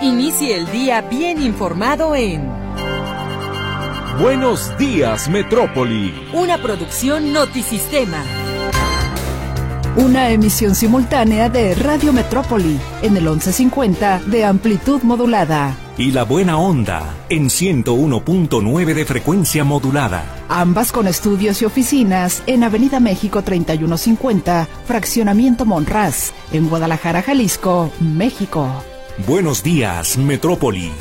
Inicie el día bien informado en Buenos días, Metrópoli. Una producción Notisistema. Una emisión simultánea de Radio Metrópoli en el 1150 de amplitud modulada. Y la buena onda en 101.9 de frecuencia modulada. Ambas con estudios y oficinas en Avenida México 3150, Fraccionamiento Monraz, en Guadalajara, Jalisco, México. Buenos días, Metrópoli.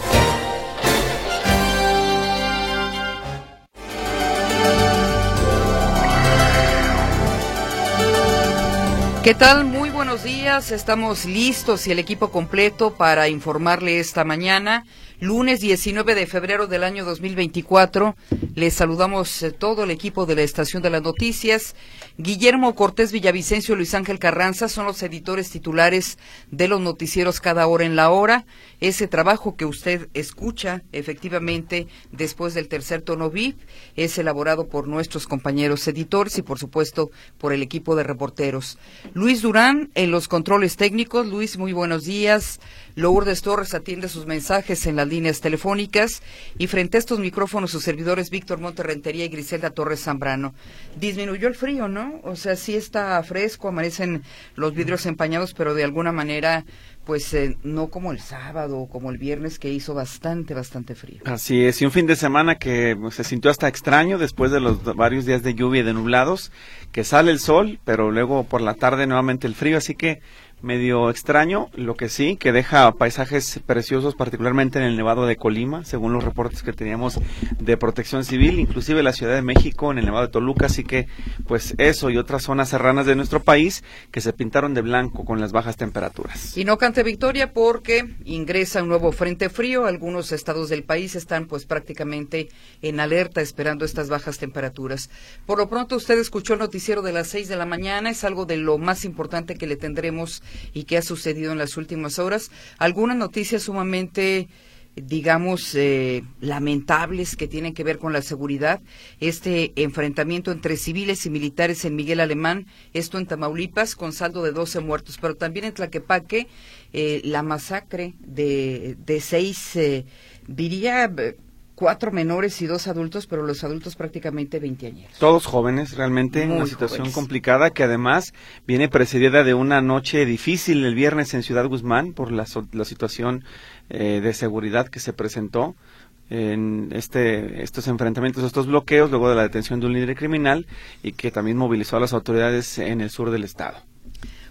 ¿Qué tal? Muy buenos días. Estamos listos y el equipo completo para informarle esta mañana lunes 19 de febrero del año 2024. Les saludamos eh, todo el equipo de la Estación de las Noticias. Guillermo Cortés Villavicencio y Luis Ángel Carranza son los editores titulares de los noticieros cada hora en la hora. Ese trabajo que usted escucha efectivamente después del tercer tono VIP es elaborado por nuestros compañeros editores y por supuesto por el equipo de reporteros. Luis Durán en los controles técnicos. Luis, muy buenos días. Lourdes Torres atiende sus mensajes en líneas telefónicas y frente a estos micrófonos sus servidores Víctor Monterrentería y Griselda Torres Zambrano. Disminuyó el frío, ¿no? O sea, sí está fresco, amanecen los vidrios empañados, pero de alguna manera pues eh, no como el sábado o como el viernes que hizo bastante, bastante frío. Así es, y un fin de semana que pues, se sintió hasta extraño después de los varios días de lluvia y de nublados, que sale el sol, pero luego por la tarde nuevamente el frío, así que medio extraño, lo que sí, que deja paisajes preciosos, particularmente en el Nevado de Colima, según los reportes que teníamos de protección civil, inclusive la Ciudad de México, en el Nevado de Toluca, así que pues eso y otras zonas serranas de nuestro país que se pintaron de blanco con las bajas temperaturas. Y no cante victoria porque ingresa un nuevo frente frío, algunos estados del país están pues prácticamente en alerta esperando estas bajas temperaturas. Por lo pronto usted escuchó el noticiero de las seis de la mañana, es algo de lo más importante que le tendremos y qué ha sucedido en las últimas horas. Algunas noticias sumamente digamos, eh, lamentables que tienen que ver con la seguridad. Este enfrentamiento entre civiles y militares en Miguel Alemán, esto en Tamaulipas, con saldo de 12 muertos, pero también en Tlaquepaque, eh, la masacre de, de seis, eh, diría, cuatro menores y dos adultos, pero los adultos prácticamente veinteañeros. Todos jóvenes, realmente, una situación complicada que además viene precedida de una noche difícil el viernes en Ciudad Guzmán por la, la situación eh, de seguridad que se presentó en este, estos enfrentamientos, estos bloqueos, luego de la detención de un líder criminal y que también movilizó a las autoridades en el sur del estado.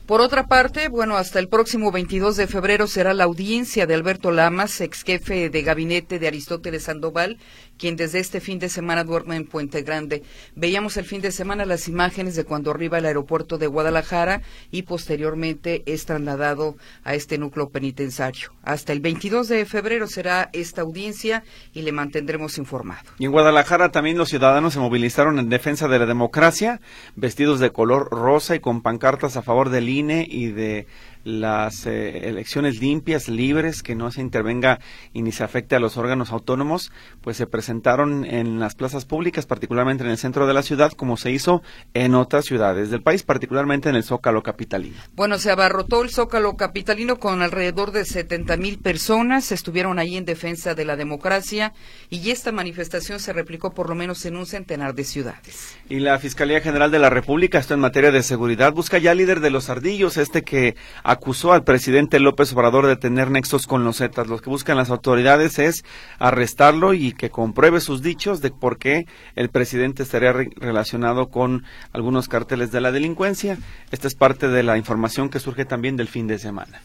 Por otra parte, bueno, hasta el próximo 22 de febrero será la audiencia de Alberto Lamas, ex jefe de gabinete de Aristóteles Sandoval, quien desde este fin de semana duerme en Puente Grande. Veíamos el fin de semana las imágenes de cuando arriba el aeropuerto de Guadalajara y posteriormente es trasladado a este núcleo penitenciario. Hasta el 22 de febrero será esta audiencia y le mantendremos informado. En Guadalajara también los ciudadanos se movilizaron en defensa de la democracia, vestidos de color rosa y con pancartas a favor del INE y de las eh, elecciones limpias, libres, que no se intervenga y ni se afecte a los órganos autónomos, pues se presentaron en las plazas públicas, particularmente en el centro de la ciudad, como se hizo en otras ciudades del país, particularmente en el Zócalo capitalino. Bueno, se abarrotó el Zócalo capitalino con alrededor de 70 mil personas, estuvieron ahí en defensa de la democracia y esta manifestación se replicó por lo menos en un centenar de ciudades. Y la Fiscalía General de la República, esto en materia de seguridad, busca ya líder de los ardillos, este que acusó al presidente López Obrador de tener nexos con los Zetas. Lo que buscan las autoridades es arrestarlo y que compruebe sus dichos de por qué el presidente estaría relacionado con algunos carteles de la delincuencia. Esta es parte de la información que surge también del fin de semana.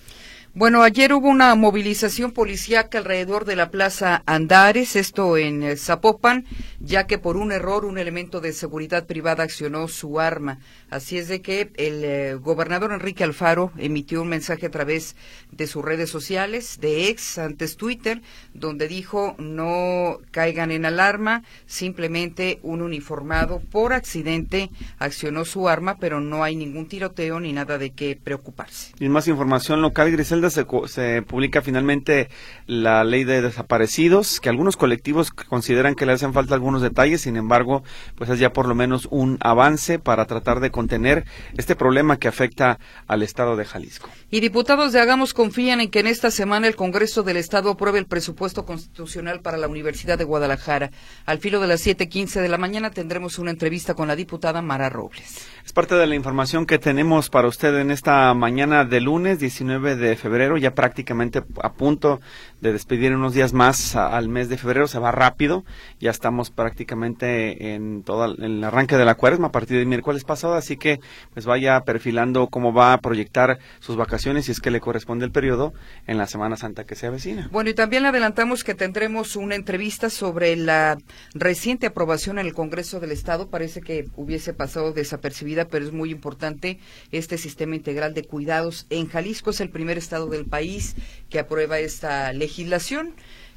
Bueno, ayer hubo una movilización policíaca alrededor de la Plaza Andares, esto en eh, Zapopan, ya que por un error un elemento de seguridad privada accionó su arma. Así es de que el eh, gobernador Enrique Alfaro emitió un mensaje a través de sus redes sociales, de ex, antes Twitter, donde dijo no caigan en alarma, simplemente un uniformado por accidente accionó su arma, pero no hay ningún tiroteo ni nada de qué preocuparse. Y más información local, Grisel Esmeralda se, se, publica finalmente la ley de desaparecidos, que algunos colectivos consideran que le hacen falta algunos detalles, sin embargo, pues es ya por lo menos un avance para tratar de contener este problema que afecta al Estado de Jalisco. Y diputados de Hagamos confían en que en esta semana el Congreso del Estado apruebe el presupuesto constitucional para la Universidad de Guadalajara. Al filo de las 7:15 de la mañana tendremos una entrevista con la diputada Mara Robles. Es parte de la información que tenemos para usted en esta mañana de lunes 19 de febrero, ya prácticamente a punto de despedir unos días más al mes de febrero, se va rápido, ya estamos prácticamente en todo el arranque de la cuaresma a partir del miércoles pasado, así que pues vaya perfilando cómo va a proyectar sus vacaciones si es que le corresponde el periodo en la Semana Santa que se avecina. Bueno, y también adelantamos que tendremos una entrevista sobre la reciente aprobación en el Congreso del Estado, parece que hubiese pasado desapercibida pero es muy importante este sistema integral de cuidados. En Jalisco es el primer estado del país que aprueba esta legislación.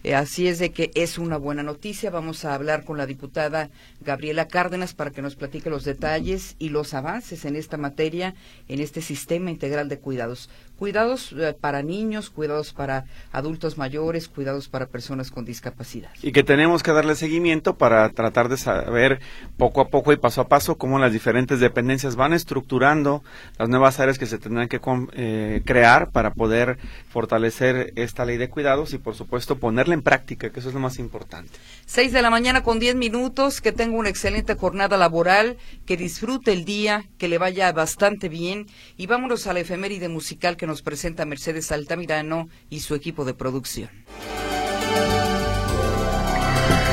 Eh, así es de que es una buena noticia. Vamos a hablar con la diputada Gabriela Cárdenas para que nos platique los detalles y los avances en esta materia, en este sistema integral de cuidados cuidados eh, para niños, cuidados para adultos mayores, cuidados para personas con discapacidad. Y que tenemos que darle seguimiento para tratar de saber poco a poco y paso a paso cómo las diferentes dependencias van estructurando las nuevas áreas que se tendrán que eh, crear para poder fortalecer esta ley de cuidados y por supuesto ponerla en práctica, que eso es lo más importante. Seis de la mañana con diez minutos, que tenga una excelente jornada laboral, que disfrute el día, que le vaya bastante bien y vámonos a la efeméride musical que nos presenta Mercedes Altamirano y su equipo de producción.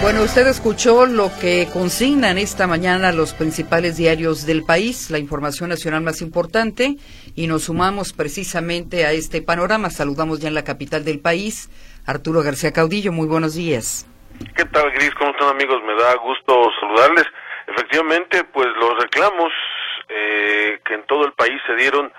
Bueno, usted escuchó lo que consignan esta mañana los principales diarios del país, la información nacional más importante, y nos sumamos precisamente a este panorama. Saludamos ya en la capital del país, Arturo García Caudillo. Muy buenos días. ¿Qué tal, Gris? ¿Cómo están, amigos? Me da gusto saludarles. Efectivamente, pues los reclamos eh, que en todo el país se dieron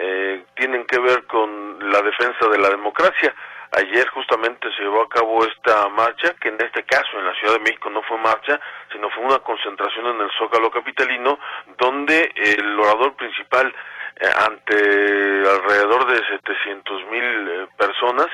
eh, tienen que ver con la defensa de la democracia. Ayer justamente se llevó a cabo esta marcha, que en este caso en la Ciudad de México no fue marcha, sino fue una concentración en el Zócalo Capitalino, donde el orador principal eh, ante alrededor de 700 mil eh, personas,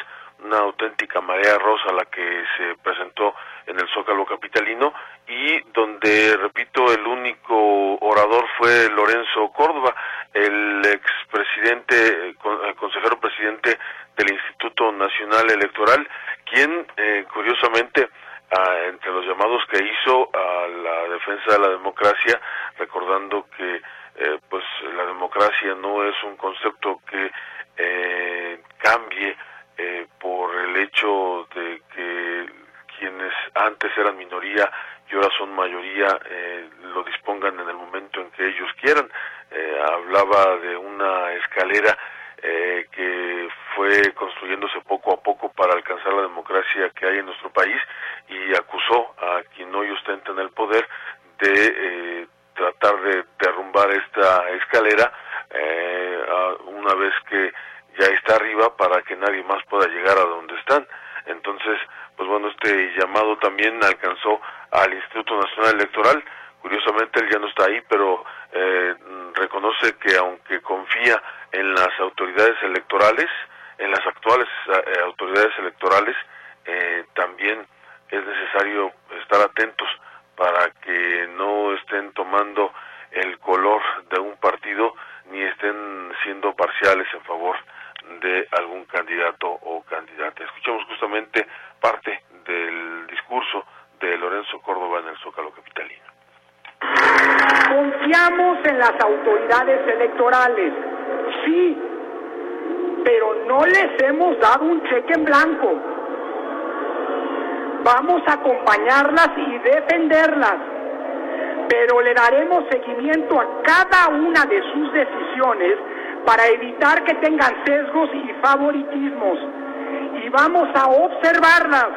una auténtica marea rosa la que se presentó en el Zócalo Capitalino y donde, repito, el único orador fue Lorenzo Córdoba, el expresidente, eh, consejero presidente del Instituto Nacional Electoral, quien, eh, curiosamente, entre los llamados que hizo a la defensa de la democracia, recordando que eh, pues la democracia no es un concepto que cambie por el hecho de que quienes antes eran minoría y ahora son mayoría eh, lo dispongan en el momento en que ellos quieran. Eh, hablaba de una escalera eh, que fue construyéndose poco a poco para alcanzar la democracia que hay en nuestro país y acusó a quien hoy ostenta en el poder de tratar de derrumbar esta escalera una vez que ya está arriba para que nadie más pueda llegar a donde están. Entonces, pues bueno, este llamado también alcanzó al Instituto Nacional Electoral. Curiosamente él ya no está ahí, pero eh, reconoce que aunque confía en las autoridades electorales, en las actuales eh, autoridades electorales, eh, también es necesario estar atentos para que no estén tomando el color de un partido ni estén siendo parciales en favor de algún candidato o candidata. Escuchamos justamente parte del discurso de Lorenzo Córdoba en el Zócalo Capitalino. En las autoridades electorales, sí, pero no les hemos dado un cheque en blanco. Vamos a acompañarlas y defenderlas, pero le daremos seguimiento a cada una de sus decisiones para evitar que tengan sesgos y favoritismos. Y vamos a observarlas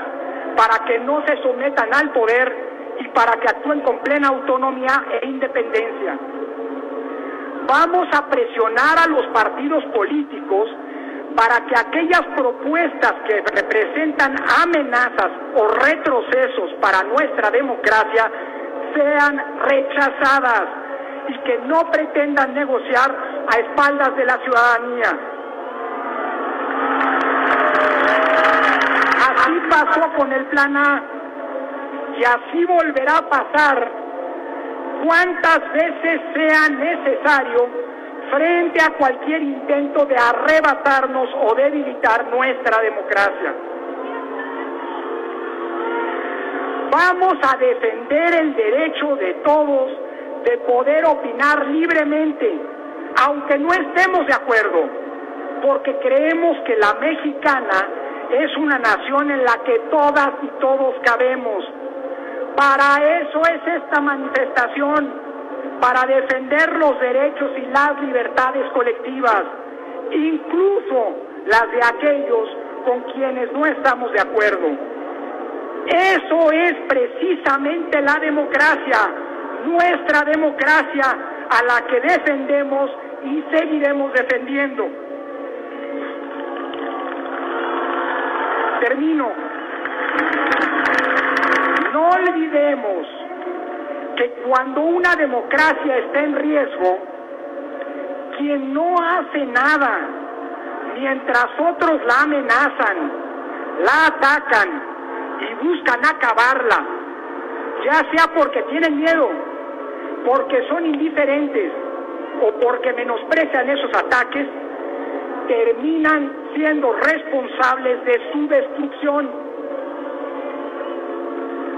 para que no se sometan al poder para que actúen con plena autonomía e independencia. Vamos a presionar a los partidos políticos para que aquellas propuestas que representan amenazas o retrocesos para nuestra democracia sean rechazadas y que no pretendan negociar a espaldas de la ciudadanía. Así pasó con el plan A y así volverá a pasar cuantas veces sea necesario frente a cualquier intento de arrebatarnos o debilitar nuestra democracia. Vamos a defender el derecho de todos de poder opinar libremente, aunque no estemos de acuerdo, porque creemos que la mexicana es una nación en la que todas y todos cabemos. Para eso es esta manifestación, para defender los derechos y las libertades colectivas, incluso las de aquellos con quienes no estamos de acuerdo. Eso es precisamente la democracia, nuestra democracia a la que defendemos y seguiremos defendiendo. Termino. No olvidemos que cuando una democracia está en riesgo, quien no hace nada mientras otros la amenazan, la atacan, y buscan acabarla, ya sea porque tienen miedo, porque son indiferentes o porque menosprecian esos ataques, terminan siendo responsables de su destrucción.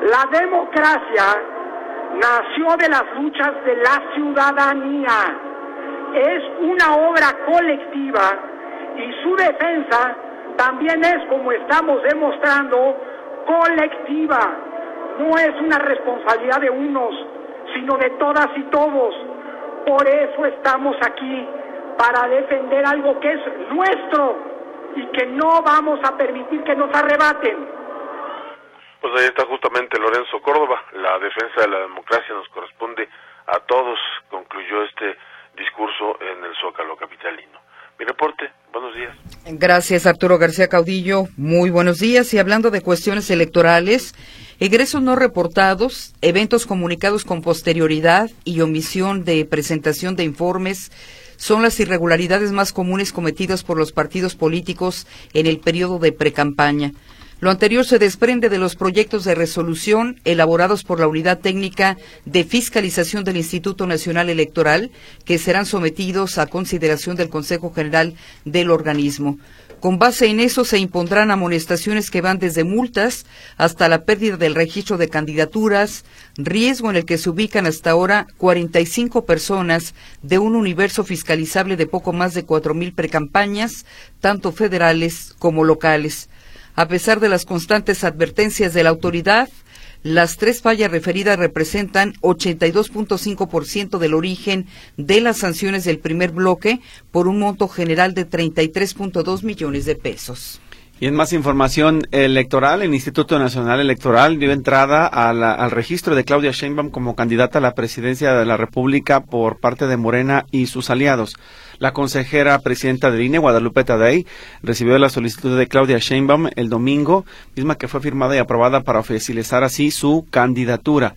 La democracia nació de las luchas de la ciudadanía, es una obra colectiva y su defensa también es, como estamos demostrando, colectiva. No es una responsabilidad de unos, sino de todas y todos. Por eso estamos aquí, para defender algo que es nuestro y que no vamos a permitir que nos arrebaten. Pues ahí está justamente Lorenzo Córdoba. La defensa de la democracia nos corresponde a todos, concluyó este discurso en el Zócalo Capitalino. Mi reporte, buenos días. Gracias, Arturo García Caudillo. Muy buenos días. Y hablando de cuestiones electorales, egresos no reportados, eventos comunicados con posterioridad y omisión de presentación de informes son las irregularidades más comunes cometidas por los partidos políticos en el periodo de precampaña. Lo anterior se desprende de los proyectos de resolución elaborados por la Unidad Técnica de Fiscalización del Instituto Nacional Electoral, que serán sometidos a consideración del Consejo General del organismo. Con base en eso se impondrán amonestaciones que van desde multas hasta la pérdida del registro de candidaturas, riesgo en el que se ubican hasta ahora 45 personas de un universo fiscalizable de poco más de 4.000 precampañas, tanto federales como locales. A pesar de las constantes advertencias de la autoridad, las tres fallas referidas representan 82.5% del origen de las sanciones del primer bloque por un monto general de 33.2 millones de pesos. Y en más información electoral, el Instituto Nacional Electoral dio entrada al registro de Claudia Sheinbaum como candidata a la presidencia de la República por parte de Morena y sus aliados. La consejera presidenta del INE, Guadalupe Tadei, recibió la solicitud de Claudia Sheinbaum el domingo, misma que fue firmada y aprobada para oficializar así su candidatura.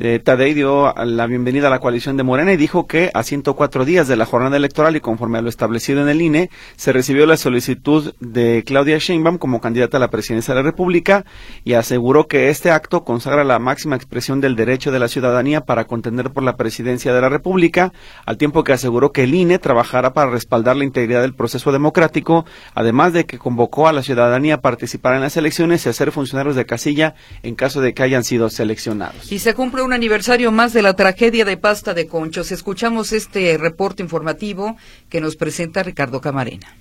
Eh, Tadei dio la bienvenida a la coalición de Morena y dijo que a 104 días de la jornada electoral y conforme a lo establecido en el INE, se recibió la solicitud de Claudia Sheinbaum como candidata a la presidencia de la República y aseguró que este acto consagra la máxima expresión del derecho de la ciudadanía para contender por la presidencia de la República, al tiempo que aseguró que el INE trabajará para respaldar la integridad del proceso democrático, además de que convocó a la ciudadanía a participar en las elecciones y a ser funcionarios de casilla en caso de que hayan sido seleccionados. Y se cumple aniversario más de la tragedia de pasta de conchos. Escuchamos este reporte informativo que nos presenta Ricardo Camarena.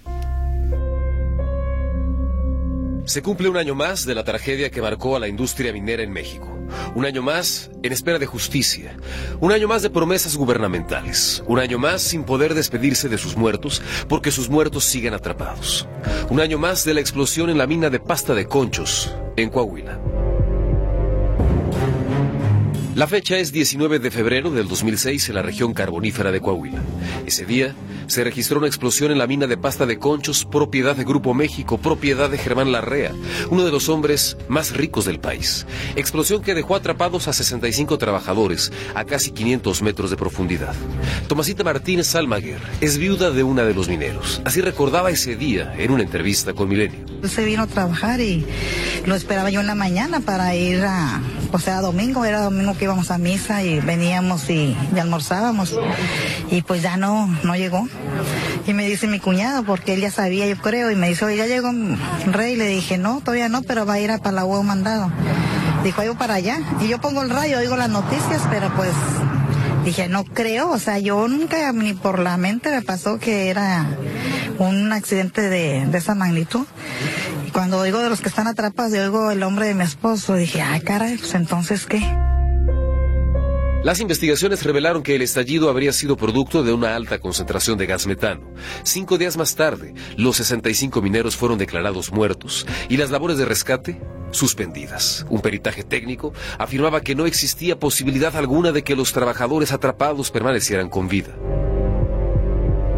Se cumple un año más de la tragedia que marcó a la industria minera en México. Un año más en espera de justicia. Un año más de promesas gubernamentales. Un año más sin poder despedirse de sus muertos porque sus muertos siguen atrapados. Un año más de la explosión en la mina de pasta de conchos en Coahuila. La fecha es 19 de febrero del 2006 en la región carbonífera de Coahuila. Ese día se registró una explosión en la mina de pasta de conchos, propiedad de Grupo México, propiedad de Germán Larrea, uno de los hombres más ricos del país. Explosión que dejó atrapados a 65 trabajadores a casi 500 metros de profundidad. Tomasita Martínez Almaguer es viuda de una de los mineros. Así recordaba ese día en una entrevista con Milenio. Se vino a trabajar y lo esperaba yo en la mañana para ir a, o sea, domingo, era domingo que íbamos a misa y veníamos y, almorzábamos y pues ya no, no llegó. Y me dice mi cuñado, porque él ya sabía, yo creo, y me dice, oye, ya llegó Rey. Le dije, no, todavía no, pero va a ir a Palagüeo mandado. Dijo, yo para allá. Y yo pongo el rayo, oigo las noticias, pero pues dije, no creo, o sea, yo nunca ni por la mente me pasó que era un accidente de, de esa magnitud. Cuando oigo de los que están atrapados y oigo el hombre de mi esposo, dije, ay, caray, pues entonces qué. Las investigaciones revelaron que el estallido habría sido producto de una alta concentración de gas metano. Cinco días más tarde, los 65 mineros fueron declarados muertos y las labores de rescate suspendidas. Un peritaje técnico afirmaba que no existía posibilidad alguna de que los trabajadores atrapados permanecieran con vida.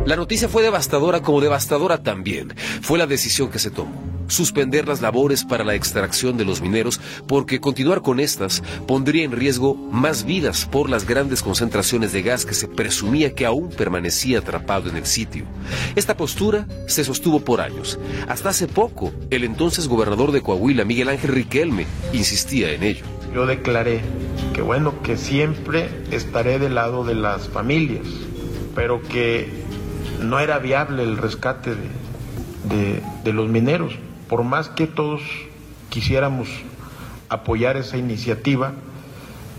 La noticia fue devastadora como devastadora también fue la decisión que se tomó suspender las labores para la extracción de los mineros porque continuar con estas pondría en riesgo más vidas por las grandes concentraciones de gas que se presumía que aún permanecía atrapado en el sitio. Esta postura se sostuvo por años. Hasta hace poco, el entonces gobernador de Coahuila, Miguel Ángel Riquelme, insistía en ello. Yo declaré que bueno, que siempre estaré del lado de las familias, pero que no era viable el rescate de, de los mineros por más que todos quisiéramos apoyar esa iniciativa,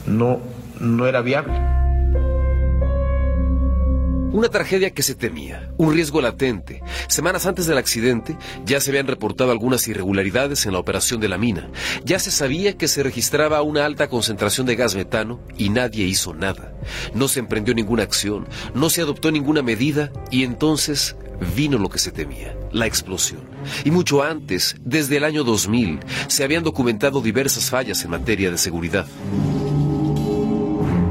no, no era viable. Una tragedia que se temía, un riesgo latente. Semanas antes del accidente ya se habían reportado algunas irregularidades en la operación de la mina. Ya se sabía que se registraba una alta concentración de gas metano y nadie hizo nada. No se emprendió ninguna acción, no se adoptó ninguna medida y entonces vino lo que se temía, la explosión. Y mucho antes, desde el año 2000, se habían documentado diversas fallas en materia de seguridad.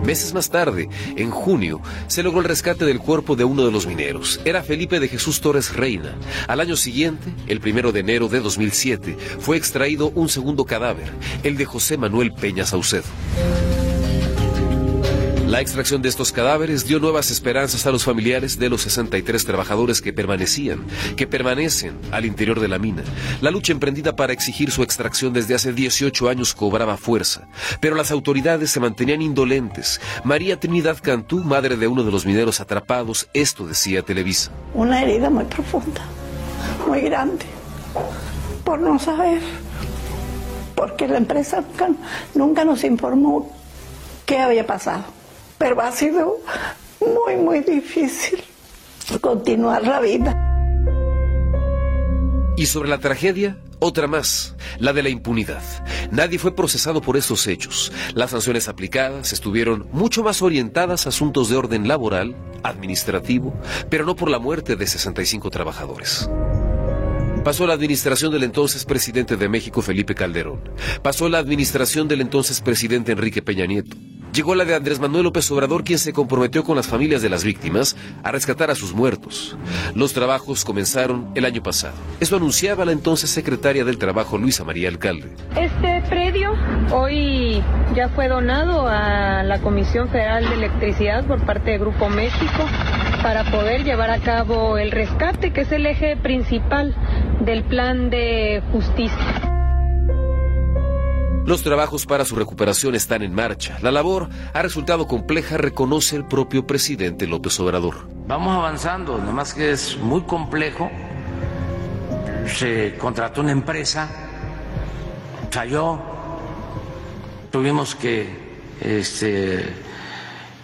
Meses más tarde, en junio, se logró el rescate del cuerpo de uno de los mineros. Era Felipe de Jesús Torres Reina. Al año siguiente, el primero de enero de 2007, fue extraído un segundo cadáver, el de José Manuel Peña Saucedo. La extracción de estos cadáveres dio nuevas esperanzas a los familiares de los 63 trabajadores que permanecían, que permanecen al interior de la mina. La lucha emprendida para exigir su extracción desde hace 18 años cobraba fuerza, pero las autoridades se mantenían indolentes. María Trinidad Cantú, madre de uno de los mineros atrapados, esto decía Televisa. Una herida muy profunda, muy grande, por no saber, porque la empresa nunca, nos informó qué había pasado pero ha sido muy, muy difícil continuar la vida. Y sobre la tragedia, otra más, la de la impunidad. Nadie fue procesado por esos hechos. Las sanciones aplicadas estuvieron mucho más orientadas a asuntos de orden laboral, administrativo, pero no por la muerte de 65 trabajadores. Pasó la administración del entonces presidente de México, Felipe Calderón. Pasó la administración del entonces presidente Enrique Peña Nieto. Llegó la de Andrés Manuel López Obrador, quien se comprometió con las familias de las víctimas a rescatar a sus muertos. Los trabajos comenzaron el año pasado. Eso anunciaba la entonces secretaria del Trabajo, Luisa María Alcalde. Este predio hoy ya fue donado a la Comisión Federal de Electricidad por parte de Grupo México para poder llevar a cabo el rescate, que es el eje principal del plan de justicia. Los trabajos para su recuperación están en marcha. La labor ha resultado compleja, reconoce el propio presidente López Obrador. Vamos avanzando, nada más que es muy complejo. Se contrató una empresa, falló, tuvimos que este,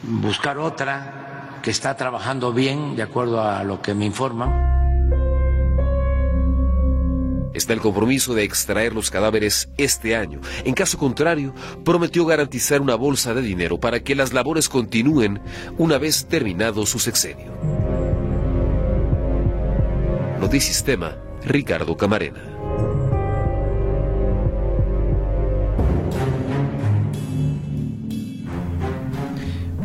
buscar otra que está trabajando bien, de acuerdo a lo que me informan está el compromiso de extraer los cadáveres este año. En caso contrario, prometió garantizar una bolsa de dinero para que las labores continúen una vez terminado su sexenio. Notisistema, Ricardo Camarena.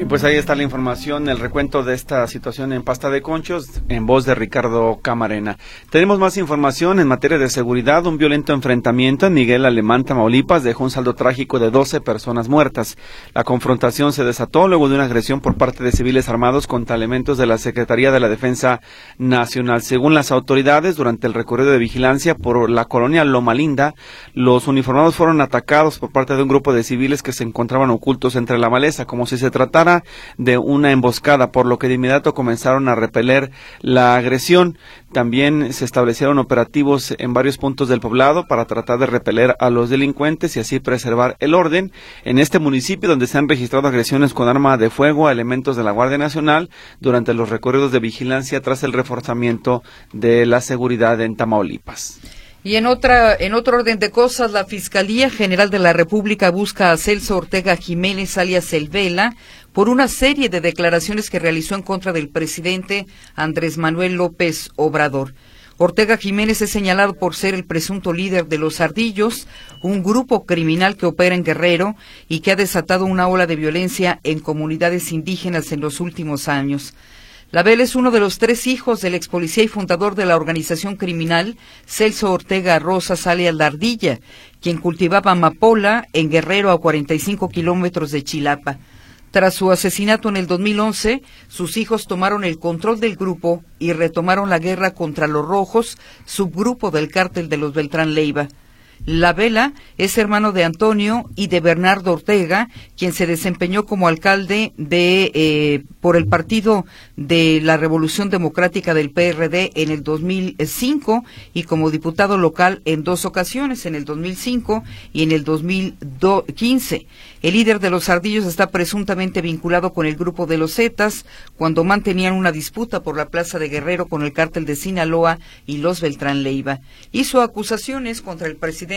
Y pues ahí está la información, el recuento de esta situación en Pasta de Conchos, en voz de Ricardo Camarena. Tenemos más información en materia de seguridad. Un violento enfrentamiento en Miguel Alemán, Tamaulipas, dejó un saldo trágico de 12 personas muertas. La confrontación se desató luego de una agresión por parte de civiles armados contra elementos de la Secretaría de la Defensa Nacional. Según las autoridades, durante el recorrido de vigilancia por la colonia Loma Linda, los uniformados fueron atacados por parte de un grupo de civiles que se encontraban ocultos entre la maleza, como si se tratara de una emboscada, por lo que de inmediato comenzaron a repeler la agresión. También se establecieron operativos en varios puntos del poblado para tratar de repeler a los delincuentes y así preservar el orden. En este municipio donde se han registrado agresiones con arma de fuego a elementos de la Guardia Nacional durante los recorridos de vigilancia tras el reforzamiento de la seguridad en Tamaulipas. Y en otra, en otro orden de cosas, la Fiscalía General de la República busca a Celso Ortega Jiménez alias El Vela por una serie de declaraciones que realizó en contra del presidente Andrés Manuel López Obrador. Ortega Jiménez es señalado por ser el presunto líder de los Ardillos, un grupo criminal que opera en Guerrero y que ha desatado una ola de violencia en comunidades indígenas en los últimos años. Label es uno de los tres hijos del ex policía y fundador de la organización criminal Celso Ortega Rosas alias La Ardilla, quien cultivaba amapola en Guerrero a 45 kilómetros de Chilapa. Tras su asesinato en el 2011, sus hijos tomaron el control del grupo y retomaron la guerra contra los rojos, subgrupo del cártel de los Beltrán Leiva. La Vela es hermano de Antonio y de Bernardo Ortega, quien se desempeñó como alcalde de eh, por el Partido de la Revolución Democrática del PRD en el 2005 y como diputado local en dos ocasiones, en el 2005 y en el 2015. El líder de los Ardillos está presuntamente vinculado con el grupo de los Zetas cuando mantenían una disputa por la Plaza de Guerrero con el cártel de Sinaloa y los Beltrán Leiva. Hizo acusaciones contra el presidente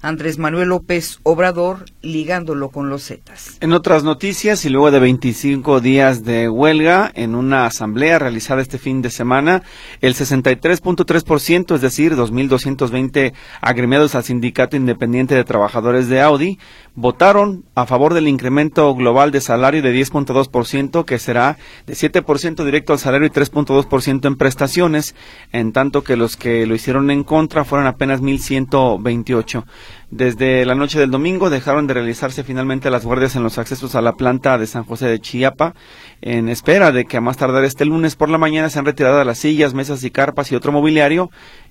Andrés Manuel López Obrador ligándolo con los Zetas. En otras noticias, y luego de 25 días de huelga en una asamblea realizada este fin de semana, el 63.3%, es decir, 2.220 agremiados al Sindicato Independiente de Trabajadores de Audi, votaron a favor del incremento global de salario de 10.2%, que será de 7% directo al salario y 3.2% en prestaciones, en tanto que los que lo hicieron en contra fueron apenas 1.128. Desde la noche del domingo dejaron de realizarse finalmente las guardias en los accesos a la planta de San José de Chiapa, en espera de que a más tardar este lunes por la mañana se han retirado las sillas, mesas y carpas y otro mobiliario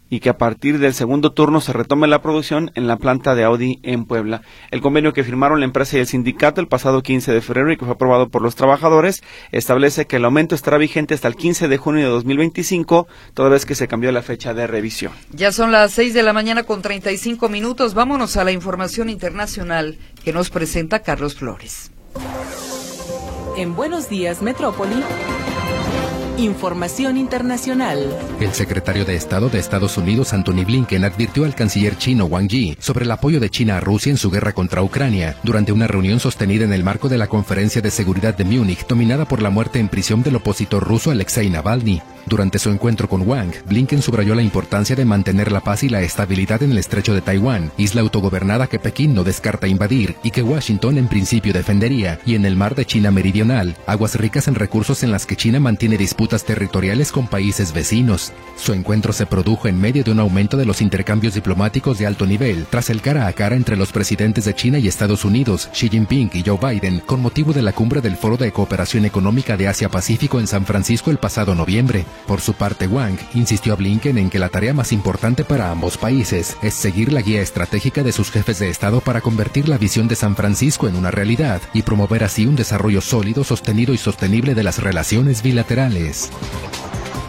y que a partir del segundo turno se retome la producción en la planta de Audi en Puebla. El convenio que firmaron la empresa y el sindicato el pasado 15 de febrero y que fue aprobado por los trabajadores establece que el aumento estará vigente hasta el 15 de junio de 2025, toda vez que se cambió la fecha de revisión. Ya son las 6 de la mañana con 35 minutos. Vámonos a la información internacional que nos presenta Carlos Flores. En Buenos Días, Metrópoli. Información internacional. El secretario de Estado de Estados Unidos, Anthony Blinken, advirtió al canciller chino Wang Yi sobre el apoyo de China a Rusia en su guerra contra Ucrania durante una reunión sostenida en el marco de la Conferencia de Seguridad de Múnich, dominada por la muerte en prisión del opositor ruso Alexei Navalny. Durante su encuentro con Wang, Blinken subrayó la importancia de mantener la paz y la estabilidad en el estrecho de Taiwán, isla autogobernada que Pekín no descarta invadir y que Washington en principio defendería, y en el mar de China Meridional, aguas ricas en recursos en las que China mantiene disputas territoriales con países vecinos. Su encuentro se produjo en medio de un aumento de los intercambios diplomáticos de alto nivel, tras el cara a cara entre los presidentes de China y Estados Unidos, Xi Jinping y Joe Biden, con motivo de la cumbre del Foro de Cooperación Económica de Asia-Pacífico en San Francisco el pasado noviembre. Por su parte, Wang insistió a Blinken en que la tarea más importante para ambos países es seguir la guía estratégica de sus jefes de Estado para convertir la visión de San Francisco en una realidad y promover así un desarrollo sólido, sostenido y sostenible de las relaciones bilaterales.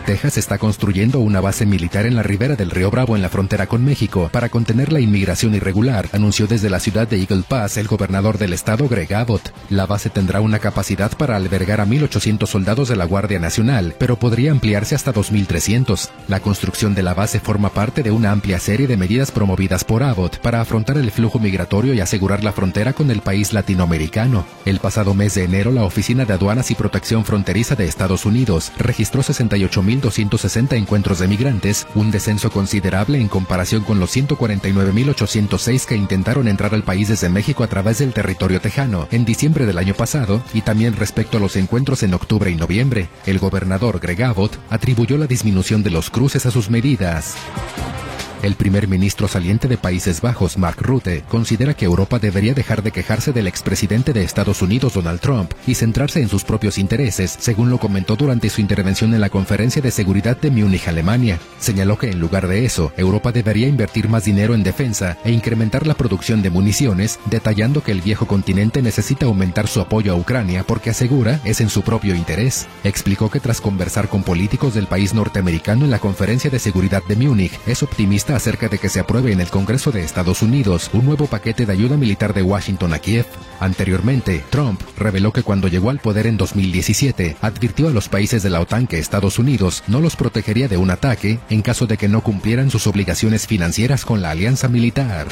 Texas está construyendo una base militar en la ribera del río Bravo en la frontera con México para contener la inmigración irregular, anunció desde la ciudad de Eagle Pass el gobernador del estado Greg Abbott. La base tendrá una capacidad para albergar a 1.800 soldados de la Guardia Nacional, pero podría ampliarse hasta 2.300. La construcción de la base forma parte de una amplia serie de medidas promovidas por Abbott para afrontar el flujo migratorio y asegurar la frontera con el país latinoamericano. El pasado mes de enero, la Oficina de Aduanas y Protección Fronteriza de Estados Unidos registró 68.000 1.260 encuentros de migrantes, un descenso considerable en comparación con los 149.806 que intentaron entrar al país desde México a través del territorio tejano en diciembre del año pasado y también respecto a los encuentros en octubre y noviembre. El gobernador Greg Abbott atribuyó la disminución de los cruces a sus medidas. El primer ministro saliente de Países Bajos, Mark Rutte, considera que Europa debería dejar de quejarse del expresidente de Estados Unidos, Donald Trump, y centrarse en sus propios intereses, según lo comentó durante su intervención en la Conferencia de Seguridad de Múnich, Alemania. Señaló que en lugar de eso, Europa debería invertir más dinero en defensa e incrementar la producción de municiones, detallando que el viejo continente necesita aumentar su apoyo a Ucrania porque asegura es en su propio interés. Explicó que tras conversar con políticos del país norteamericano en la Conferencia de Seguridad de Múnich, es optimista acerca de que se apruebe en el Congreso de Estados Unidos un nuevo paquete de ayuda militar de Washington a Kiev. Anteriormente, Trump reveló que cuando llegó al poder en 2017, advirtió a los países de la OTAN que Estados Unidos no los protegería de un ataque en caso de que no cumplieran sus obligaciones financieras con la alianza militar.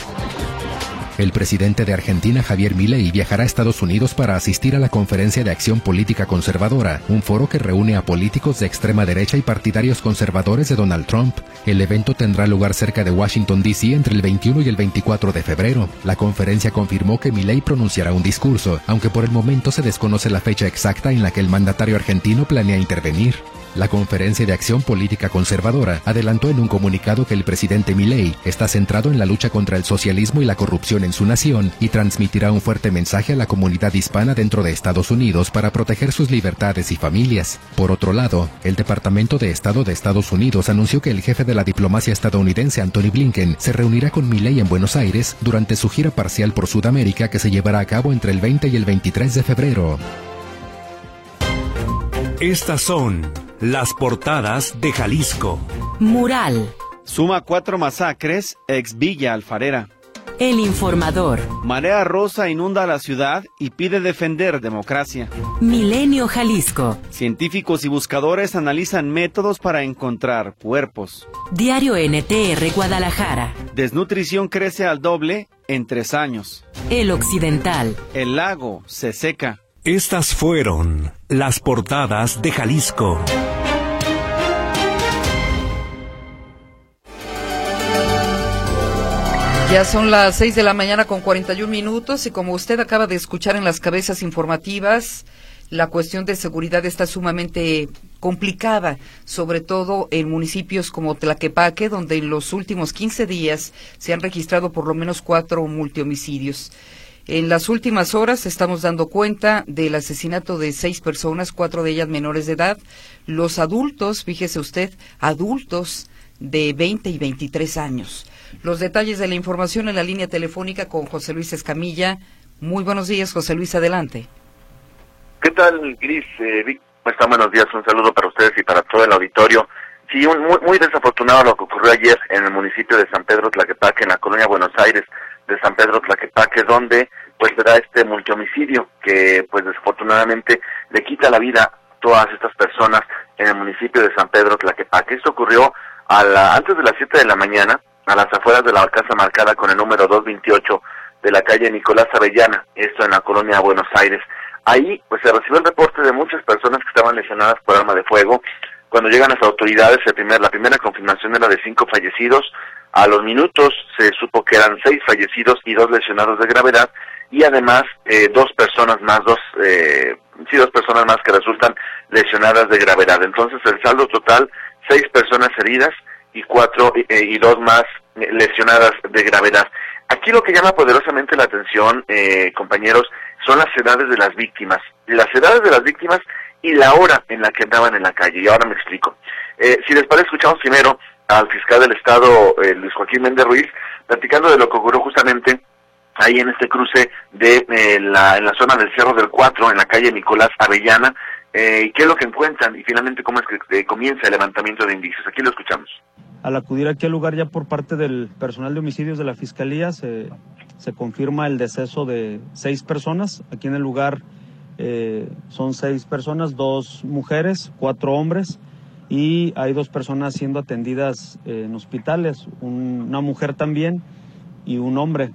El presidente de Argentina, Javier Milei, viajará a Estados Unidos para asistir a la Conferencia de Acción Política Conservadora, un foro que reúne a políticos de extrema derecha y partidarios conservadores de Donald Trump. El evento tendrá lugar cerca de Washington, D.C. entre el 21 y el 24 de febrero. La conferencia confirmó que Milei pronunciará un discurso, aunque por el momento se desconoce la fecha exacta en la que el mandatario argentino planea intervenir. La Conferencia de Acción Política Conservadora adelantó en un comunicado que el presidente Milei está centrado en la lucha contra el socialismo y la corrupción en su nación y transmitirá un fuerte mensaje a la comunidad hispana dentro de Estados Unidos para proteger sus libertades y familias. Por otro lado, el Departamento de Estado de Estados Unidos anunció que el jefe de la diplomacia estadounidense Anthony Blinken se reunirá con Milei en Buenos Aires durante su gira parcial por Sudamérica que se llevará a cabo entre el 20 y el 23 de febrero. Estas son las portadas de Jalisco. Mural. Suma cuatro masacres, ex Villa Alfarera. El informador. Marea Rosa inunda la ciudad y pide defender democracia. Milenio Jalisco. Científicos y buscadores analizan métodos para encontrar cuerpos. Diario NTR Guadalajara. Desnutrición crece al doble en tres años. El Occidental. El lago se seca. Estas fueron las portadas de Jalisco. Ya son las 6 de la mañana con 41 minutos y como usted acaba de escuchar en las cabezas informativas, la cuestión de seguridad está sumamente complicada, sobre todo en municipios como Tlaquepaque, donde en los últimos 15 días se han registrado por lo menos cuatro multihomicidios. En las últimas horas estamos dando cuenta del asesinato de seis personas, cuatro de ellas menores de edad. Los adultos, fíjese usted, adultos de 20 y 23 años. Los detalles de la información en la línea telefónica con José Luis Escamilla. Muy buenos días, José Luis, adelante. ¿Qué tal, Gris? Eh, buenos días, un saludo para ustedes y para todo el auditorio. Sí, muy, muy desafortunado lo que ocurrió ayer en el municipio de San Pedro Tlaquepaque, en la colonia Buenos Aires de San Pedro Tlaquepaque, donde pues se este multihomicidio que pues desafortunadamente le quita la vida a todas estas personas en el municipio de San Pedro Tlaquepaque. Esto ocurrió a la, antes de las 7 de la mañana, a las afueras de la casa marcada con el número 228 de la calle Nicolás Avellana, esto en la colonia Buenos Aires. Ahí pues se recibió el reporte de muchas personas que estaban lesionadas por arma de fuego. Cuando llegan las autoridades, el primer, la primera confirmación era de cinco fallecidos. A los minutos se supo que eran seis fallecidos y dos lesionados de gravedad y además eh, dos personas más, dos, eh, sí, dos personas más que resultan lesionadas de gravedad. Entonces el saldo total, seis personas heridas y cuatro eh, y dos más lesionadas de gravedad. Aquí lo que llama poderosamente la atención, eh, compañeros, son las edades de las víctimas. Las edades de las víctimas y la hora en la que andaban en la calle. Y ahora me explico. Eh, si les parece, escuchamos primero al fiscal del Estado, eh, Luis Joaquín Méndez Ruiz, platicando de lo que ocurrió justamente ahí en este cruce de eh, la, en la zona del Cerro del Cuatro, en la calle Nicolás Avellana, eh, qué es lo que encuentran y finalmente cómo es que eh, comienza el levantamiento de indicios. Aquí lo escuchamos. Al acudir aquí al lugar ya por parte del personal de homicidios de la Fiscalía se, se confirma el deceso de seis personas. Aquí en el lugar eh, son seis personas, dos mujeres, cuatro hombres y hay dos personas siendo atendidas en hospitales, un- una mujer también y un hombre.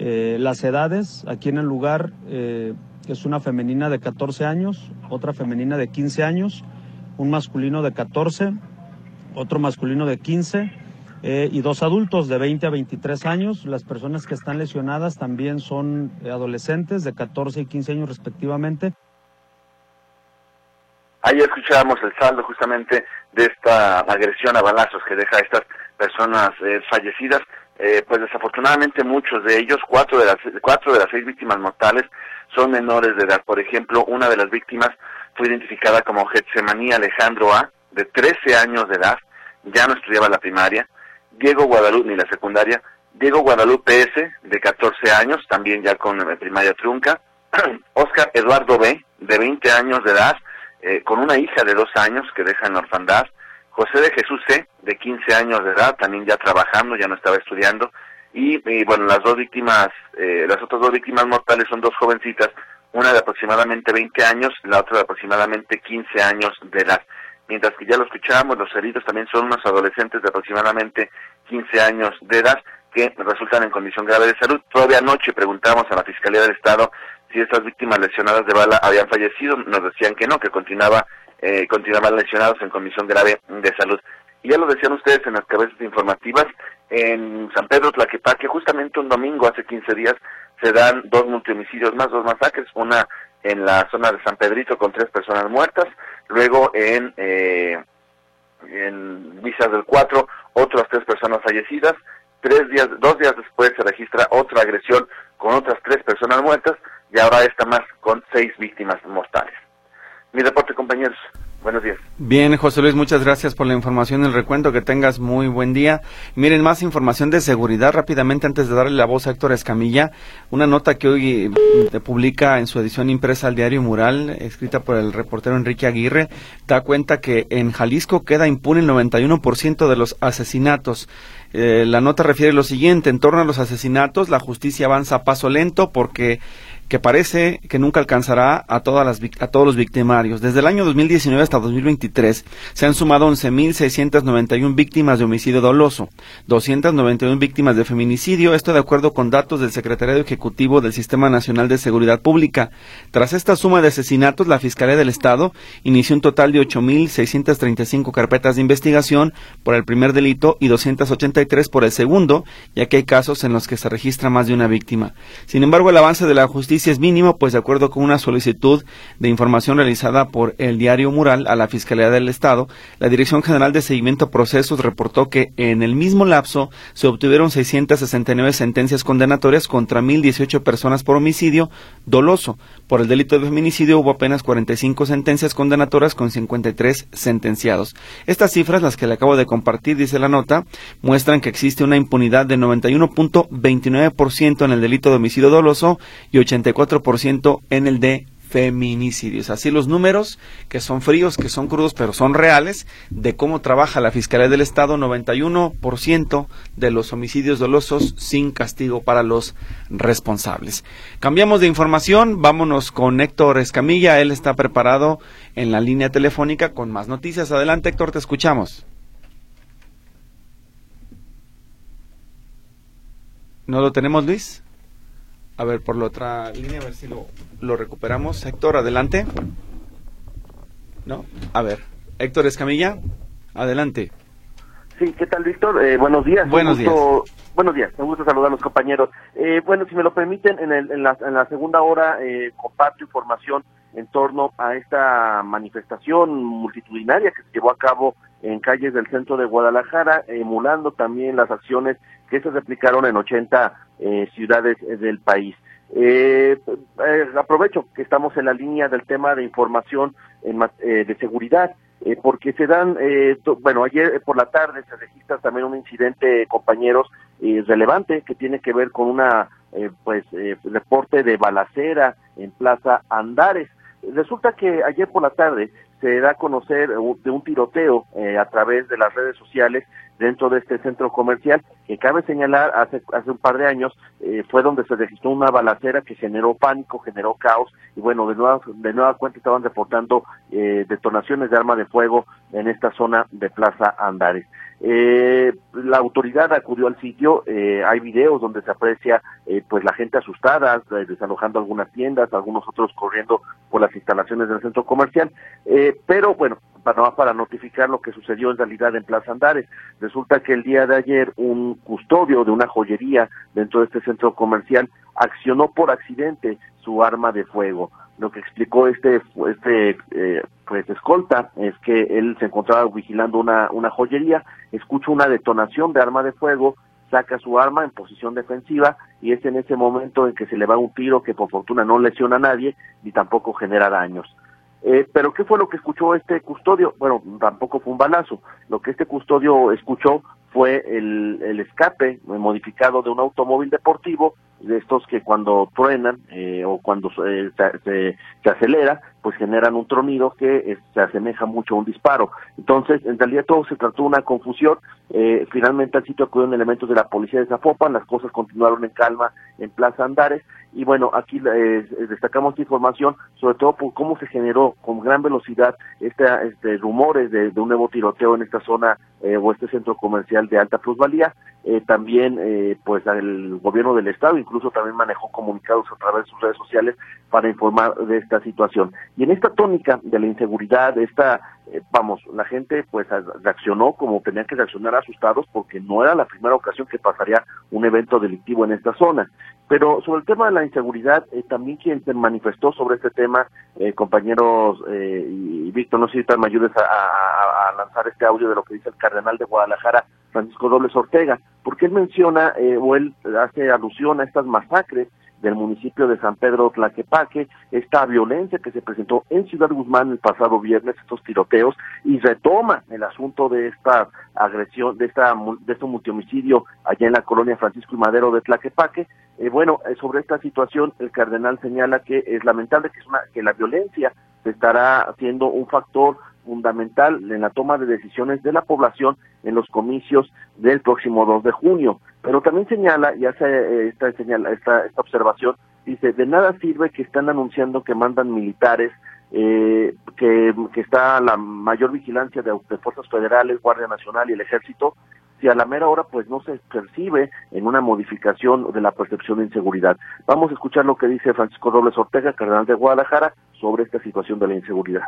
Eh, las edades aquí en el lugar eh, es una femenina de 14 años, otra femenina de 15 años, un masculino de 14 otro masculino de 15 eh, y dos adultos de 20 a 23 años. Las personas que están lesionadas también son adolescentes de 14 y 15 años respectivamente. Ahí escuchábamos el saldo justamente de esta agresión a balazos que deja a estas personas eh, fallecidas. Eh, pues desafortunadamente muchos de ellos, cuatro de las cuatro de las seis víctimas mortales, son menores de edad. Por ejemplo, una de las víctimas fue identificada como Getsemaní Alejandro A, de 13 años de edad, ya no estudiaba la primaria. Diego Guadalupe, ni la secundaria. Diego Guadalupe S, de 14 años, también ya con primaria trunca. Oscar Eduardo B, de 20 años de edad, eh, con una hija de dos años que deja en orfandad. José de Jesús C, de 15 años de edad, también ya trabajando, ya no estaba estudiando. Y, bueno, las dos víctimas, eh, las otras dos víctimas mortales son dos jovencitas, una de aproximadamente 20 años, la otra de aproximadamente 15 años de edad. Mientras que ya lo escuchábamos, los heridos también son unos adolescentes de aproximadamente 15 años de edad que resultan en condición grave de salud. Todavía anoche preguntamos a la Fiscalía del Estado si estas víctimas lesionadas de bala habían fallecido. Nos decían que no, que continuaba, eh, continuaban lesionados en condición grave de salud. Y ya lo decían ustedes en las cabezas informativas, en San Pedro Tlaquepaque, justamente un domingo, hace 15 días, se dan dos multihomicidios más, dos masacres, una en la zona de San Pedrito con tres personas muertas, luego en, eh, Visas del 4, otras tres personas fallecidas, tres días, dos días después se registra otra agresión con otras tres personas muertas y ahora esta más con seis víctimas mortales. Mi reporte, compañeros. Buenos días. Bien, José Luis, muchas gracias por la información, el recuento, que tengas muy buen día. Miren, más información de seguridad rápidamente antes de darle la voz a Héctor Escamilla. Una nota que hoy eh, publica en su edición impresa al diario Mural, escrita por el reportero Enrique Aguirre, da cuenta que en Jalisco queda impune el 91% de los asesinatos. Eh, la nota refiere lo siguiente, en torno a los asesinatos, la justicia avanza a paso lento porque que parece que nunca alcanzará a, todas las, a todos los victimarios. Desde el año 2019 hasta 2023 se han sumado 11.691 víctimas de homicidio doloso, 291 víctimas de feminicidio, esto de acuerdo con datos del Secretariado Ejecutivo del Sistema Nacional de Seguridad Pública. Tras esta suma de asesinatos, la Fiscalía del Estado inició un total de 8.635 carpetas de investigación por el primer delito y 283 por el segundo, ya que hay casos en los que se registra más de una víctima. Sin embargo, el avance de la justicia es mínimo, pues de acuerdo con una solicitud de información realizada por el diario Mural a la Fiscalía del Estado, la Dirección General de Seguimiento Procesos reportó que en el mismo lapso se obtuvieron 669 sentencias condenatorias contra 1.018 personas por homicidio doloso. Por el delito de feminicidio hubo apenas 45 sentencias condenatorias con 53 sentenciados. Estas cifras, las que le acabo de compartir, dice la nota, muestran que existe una impunidad de 91.29% en el delito de homicidio doloso y 80 ciento en el de feminicidios. Así los números, que son fríos, que son crudos, pero son reales, de cómo trabaja la Fiscalía del Estado, 91% de los homicidios dolosos sin castigo para los responsables. Cambiamos de información, vámonos con Héctor Escamilla, él está preparado en la línea telefónica con más noticias. Adelante Héctor, te escuchamos. ¿No lo tenemos, Luis? A ver, por la otra línea, a ver si lo, lo recuperamos. Héctor, adelante. ¿No? A ver, Héctor Escamilla, adelante. Sí, ¿qué tal, Víctor? Eh, buenos días. Buenos días. Buenos días, me gusta saludar a los compañeros. Eh, bueno, si me lo permiten, en, el, en, la, en la segunda hora eh, comparto información en torno a esta manifestación multitudinaria que se llevó a cabo en calles del centro de Guadalajara, emulando también las acciones que se replicaron en 80 eh, ciudades eh, del país. Eh, eh, aprovecho que estamos en la línea del tema de información en, eh, de seguridad, porque se dan, bueno, ayer por la tarde se registra también un incidente, compañeros, relevante que tiene que ver con una, pues, reporte de balacera en Plaza Andares. Resulta que ayer por la tarde se da a conocer de un tiroteo a través de las redes sociales dentro de este centro comercial, que cabe señalar, hace, hace un par de años eh, fue donde se registró una balacera que generó pánico, generó caos, y bueno, de nueva, de nueva cuenta estaban reportando eh, detonaciones de arma de fuego en esta zona de Plaza Andares. Eh, la autoridad acudió al sitio, eh, hay videos donde se aprecia eh, pues la gente asustada, eh, desalojando algunas tiendas, algunos otros corriendo por las instalaciones del centro comercial, eh, pero bueno, para, para notificar lo que sucedió en realidad en Plaza Andares. Resulta que el día de ayer un custodio de una joyería dentro de este centro comercial accionó por accidente su arma de fuego. Lo que explicó este, este eh, pues escolta es que él se encontraba vigilando una, una joyería, escucha una detonación de arma de fuego, saca su arma en posición defensiva y es en ese momento en que se le va un tiro que por fortuna no lesiona a nadie ni tampoco genera daños. Eh, pero ¿qué fue lo que escuchó este custodio? Bueno, tampoco fue un balazo. Lo que este custodio escuchó fue el, el escape modificado de un automóvil deportivo, de estos que cuando truenan eh, o cuando eh, se, se, acelera, pues generan un tronido que eh, se asemeja mucho a un disparo. Entonces, en realidad todo se trató de una confusión. Eh, finalmente al sitio acudieron elementos de la policía de Zapopan, las cosas continuaron en calma en Plaza Andares y bueno, aquí eh, destacamos esta información, sobre todo por cómo se generó con gran velocidad este, este rumores de, de un nuevo tiroteo en esta zona o este centro comercial de alta plusvalía. Eh, también, eh, pues, el gobierno del estado incluso también manejó comunicados a través de sus redes sociales para informar de esta situación. Y en esta tónica de la inseguridad, esta, eh, vamos, la gente pues reaccionó como tenían que reaccionar asustados porque no era la primera ocasión que pasaría un evento delictivo en esta zona. Pero sobre el tema de la inseguridad, eh, también quien se manifestó sobre este tema, eh, compañeros y Víctor, no sé si me ayudes a, lanzar este audio de lo que dice el cardenal de Guadalajara, Francisco Dobles Ortega, porque él menciona eh, o él hace alusión a estas masacres del municipio de San Pedro Tlaquepaque, esta violencia que se presentó en Ciudad Guzmán el pasado viernes, estos tiroteos, y retoma el asunto de esta agresión, de esta de este multihomicidio allá en la colonia Francisco y Madero de Tlaquepaque. Eh, bueno, eh, sobre esta situación, el cardenal señala que es lamentable que, es una, que la violencia estará haciendo un factor fundamental en la toma de decisiones de la población en los comicios del próximo 2 de junio. Pero también señala, y hace eh, esta, señala, esta, esta observación, dice, de nada sirve que están anunciando que mandan militares, eh, que, que está la mayor vigilancia de, de fuerzas federales, Guardia Nacional y el Ejército, si a la mera hora pues no se percibe en una modificación de la percepción de inseguridad. Vamos a escuchar lo que dice Francisco Robles Ortega, cardenal de Guadalajara, sobre esta situación de la inseguridad.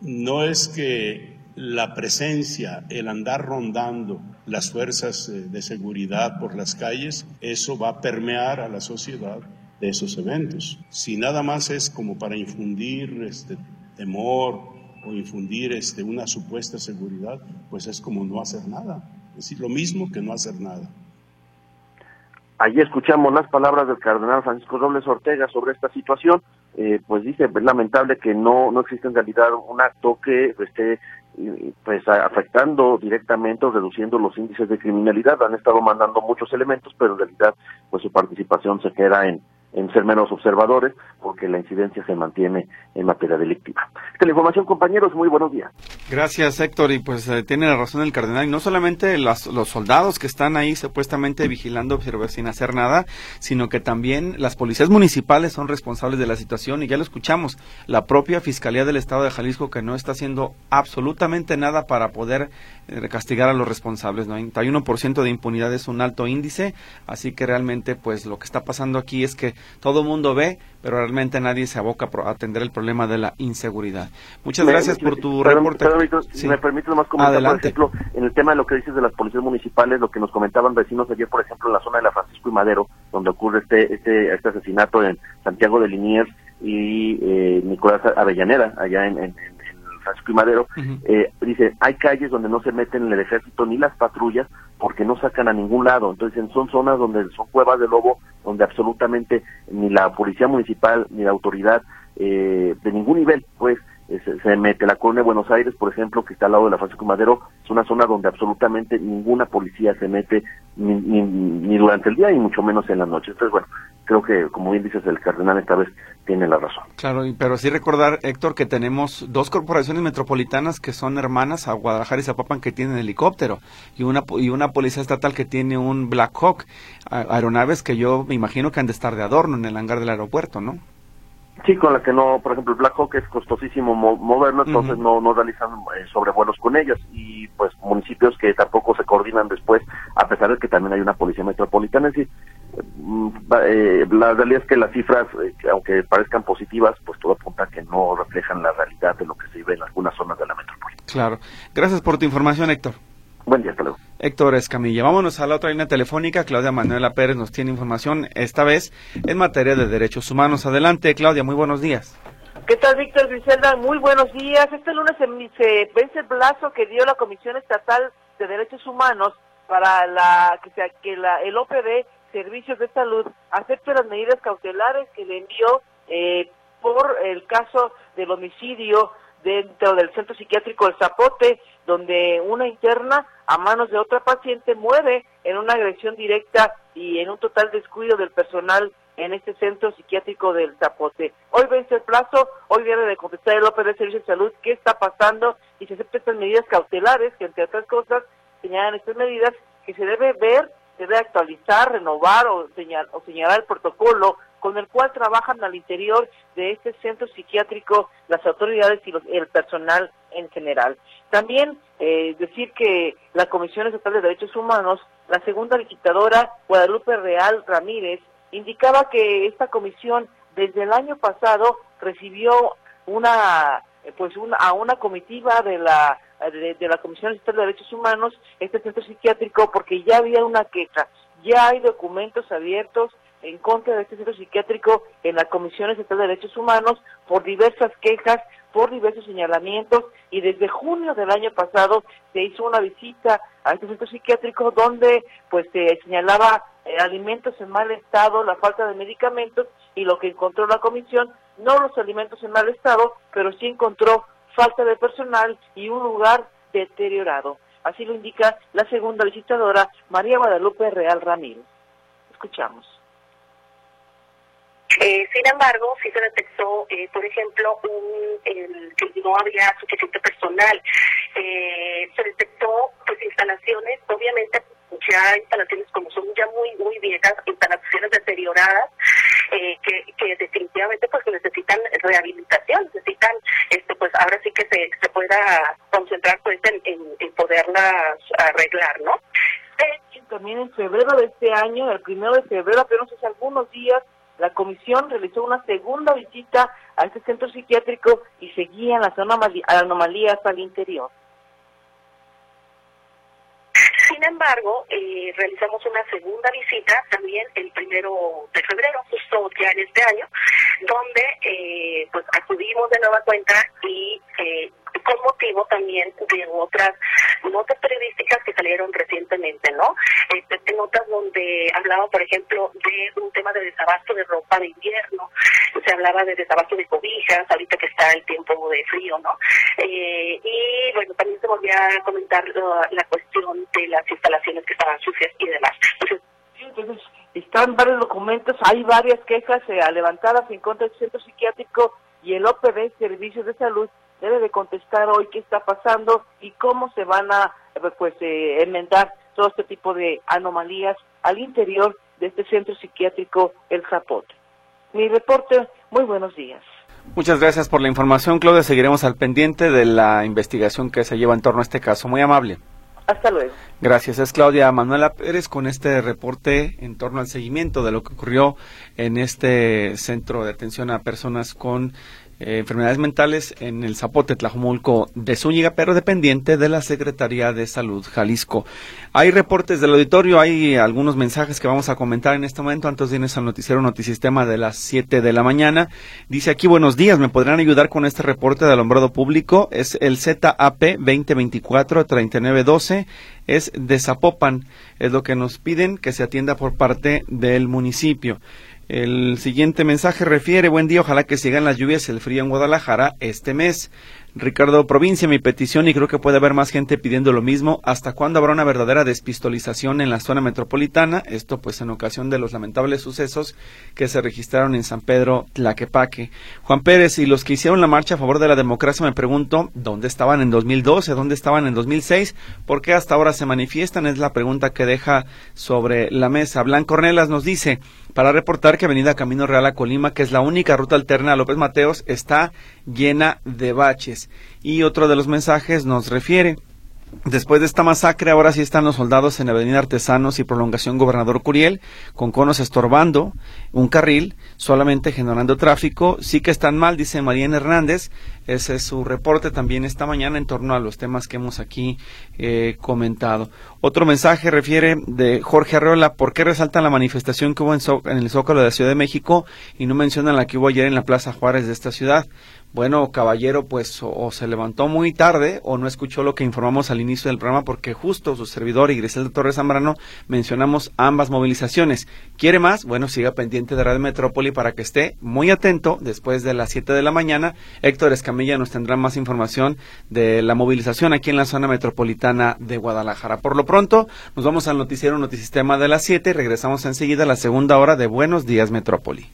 No es que la presencia, el andar rondando las fuerzas de seguridad por las calles, eso va a permear a la sociedad de esos eventos. Si nada más es como para infundir este temor o infundir este, una supuesta seguridad, pues es como no hacer nada. Es decir, lo mismo que no hacer nada. Allí escuchamos las palabras del cardenal Francisco Robles Ortega sobre esta situación. Eh, pues dice, es lamentable que no, no existe en realidad un acto que esté pues afectando directamente o reduciendo los índices de criminalidad. Han estado mandando muchos elementos, pero en realidad pues su participación se queda en, en ser menos observadores porque la incidencia se mantiene en materia delictiva. Esta es la información, compañeros. Muy buenos días. Gracias, Héctor. Y pues eh, tiene la razón el cardenal. Y no solamente las, los soldados que están ahí supuestamente vigilando sin hacer nada, sino que también las policías municipales son responsables de la situación. Y ya lo escuchamos, la propia Fiscalía del Estado de Jalisco que no está haciendo absolutamente nada para poder castigar a los responsables. 91% de impunidad es un alto índice. Así que realmente pues lo que está pasando aquí es que todo el mundo ve, pero realmente nadie se aboca a atender el problema de la inseguridad. Muchas me, gracias por tu perdón, reporte. Perdón, Víctor, sí. Si me permite nomás comentar, Adelante. por ejemplo, en el tema de lo que dices de las policías municipales, lo que nos comentaban vecinos ayer, por ejemplo, en la zona de la Francisco y Madero, donde ocurre este este, este asesinato en Santiago de Liniers y eh, Nicolás Avellaneda, allá en, en, en Francisco y Madero, uh -huh. eh, dice, hay calles donde no se meten el ejército ni las patrullas porque no sacan a ningún lado. Entonces son zonas donde son cuevas de lobo, donde absolutamente ni la policía municipal ni la autoridad eh, de ningún nivel, pues, se, se, mete. La colonia de Buenos Aires, por ejemplo, que está al lado de la Francisco Madero, es una zona donde absolutamente ninguna policía se mete ni, ni, ni durante el día y mucho menos en la noche. Entonces, bueno, creo que, como bien dices, el cardenal esta vez tiene la razón. Claro, pero sí recordar, Héctor, que tenemos dos corporaciones metropolitanas que son hermanas a Guadalajara y Zapopan que tienen helicóptero y una y una policía estatal que tiene un Black Hawk, aeronaves que yo me imagino que han de estar de adorno en el hangar del aeropuerto, ¿no? Sí, con la que no, por ejemplo, el Black Hawk es costosísimo moverlo, entonces no, no realizan eh, sobrevuelos con ellas y pues municipios que tampoco se coordinan después, a pesar de que también hay una policía metropolitana. Es mm, eh, la realidad es que las cifras, eh, aunque parezcan positivas, pues todo apunta a que no reflejan la realidad de lo que se vive en algunas zonas de la metrópoli. Claro. Gracias por tu información, Héctor. Buen día, hasta luego. Héctor Escamilla. Vámonos a la otra línea telefónica. Claudia Manuela Pérez nos tiene información, esta vez en materia de derechos humanos. Adelante, Claudia, muy buenos días. ¿Qué tal, Víctor Griselda? Muy buenos días. Este lunes se, vence el plazo que dio la Comisión Estatal de Derechos Humanos para la que, sea, que la, el OPD, Servicios de Salud, acepte las medidas cautelares que le envió eh, por el caso del homicidio dentro del centro psiquiátrico El Zapote, donde una interna a manos de otra paciente muere en una agresión directa y en un total descuido del personal en este centro psiquiátrico del Zapote. Hoy vence el plazo, hoy viene de contestar el OPD de Servicio de Salud qué está pasando y se aceptan estas medidas cautelares que entre otras cosas señalan estas medidas que se debe ver, debe actualizar, renovar o, o señalar el protocolo con el cual trabajan al interior de este centro psiquiátrico las autoridades y el personal en general. También eh, decir que la Comisión Estatal de Derechos Humanos, la segunda licitadora Guadalupe Real Ramírez, indicaba que esta comisión desde el año pasado recibió una pues a una comitiva de la de, la Comisión Estatal de Derechos Humanos este centro psiquiátrico porque ya había una queja, ya hay documentos abiertos en contra de este centro psiquiátrico en la Comisión Estatal de Derechos Humanos por diversas quejas, por diversos señalamientos y desde junio del año pasado se hizo una visita a este centro psiquiátrico donde pues se señalaba eh, alimentos en mal estado, la falta de medicamentos y lo que encontró la comisión, no los alimentos en mal estado, pero sí encontró falta de personal y un lugar deteriorado. Así lo indica la segunda visitadora, María Guadalupe Real Ramírez. Escuchamos. Eh, sin embargo, sí se detectó, eh, por ejemplo, un, que no había suficiente personal. Eh, se detectó pues instalaciones, obviamente ya instalaciones como son ya muy muy viejas, instalaciones deterioradas, eh, que, que definitivamente pues necesitan rehabilitación, necesitan este pues ahora sí que se, se pueda concentrar pues en, en, poderlas arreglar, ¿no? También en febrero de este año, el primero de febrero, apenas hace algunos días, la comisión realizó una segunda visita a este centro psiquiátrico y seguían las anomalías al interior. Sin embargo, eh, realizamos una segunda visita también el primero de febrero, justo ya en este año, donde eh, pues acudimos de nueva cuenta y eh, con motivo también de otras notas periodísticas que salieron recientemente, ¿no? Este, notas donde hablaba, por ejemplo, de un tema de desabasto de ropa de invierno, se hablaba de desabasto de cobijas, ahorita que está el tiempo de frío, ¿no? Eh, y bueno, también se volvía a comentar la cuestión de las instalaciones que estaban sucias y demás. Entonces, están varios documentos, hay varias quejas eh, levantadas en contra del centro psiquiátrico y el OPD, Servicios de Salud, debe de contestar hoy qué está pasando y cómo se van a eh, pues eh, enmendar todo este tipo de anomalías al interior de este centro psiquiátrico El Zapote. Mi reporte, muy buenos días. Muchas gracias por la información, Claudia. Seguiremos al pendiente de la investigación que se lleva en torno a este caso. Muy amable. Hasta luego. Gracias. Es Claudia Manuela Pérez con este reporte en torno al seguimiento de lo que ocurrió en este centro de atención a personas con eh, enfermedades mentales en el Zapote Tlajumulco de Zúñiga, pero dependiente de la Secretaría de Salud Jalisco. Hay reportes del auditorio, hay algunos mensajes que vamos a comentar en este momento antes de irnos al noticiero Notisistema de las 7 de la mañana. Dice aquí, buenos días, ¿me podrán ayudar con este reporte de alumbrado público? Es el ZAP 2024-3912, es de Zapopan, es lo que nos piden que se atienda por parte del municipio. El siguiente mensaje refiere, buen día, ojalá que sigan las lluvias y el frío en Guadalajara este mes. Ricardo Provincia, mi petición, y creo que puede haber más gente pidiendo lo mismo, ¿hasta cuándo habrá una verdadera despistolización en la zona metropolitana? Esto pues en ocasión de los lamentables sucesos que se registraron en San Pedro Tlaquepaque. Juan Pérez, y los que hicieron la marcha a favor de la democracia, me pregunto, ¿dónde estaban en 2012? ¿Dónde estaban en 2006? ¿Por qué hasta ahora se manifiestan? Es la pregunta que deja sobre la mesa. Blanco Cornelas nos dice, para reportar que Avenida Camino Real a Colima, que es la única ruta alterna a López Mateos, está llena de baches. Y otro de los mensajes nos refiere, Después de esta masacre, ahora sí están los soldados en Avenida Artesanos y Prolongación Gobernador Curiel, con conos estorbando un carril, solamente generando tráfico. Sí que están mal, dice Mariana Hernández. Ese es su reporte también esta mañana en torno a los temas que hemos aquí eh, comentado. Otro mensaje refiere de Jorge Arreola, ¿por qué resaltan la manifestación que hubo en, en el Zócalo de la Ciudad de México y no mencionan la que hubo ayer en la Plaza Juárez de esta ciudad? Bueno, caballero, pues o, se levantó muy tarde o no escuchó lo que informamos al inicio del programa porque justo su servidor y Griselda Torres Zambrano mencionamos ambas movilizaciones. ¿Quiere más? Bueno, siga pendiente de Radio Metrópoli para que esté muy atento después de las 7 de la mañana. Héctor Escamilla nos tendrá más información de la movilización aquí en la zona metropolitana de Guadalajara. Por lo pronto, nos vamos al noticiero Notisistema de las 7 y regresamos enseguida a la segunda hora de Buenos Días Metrópoli.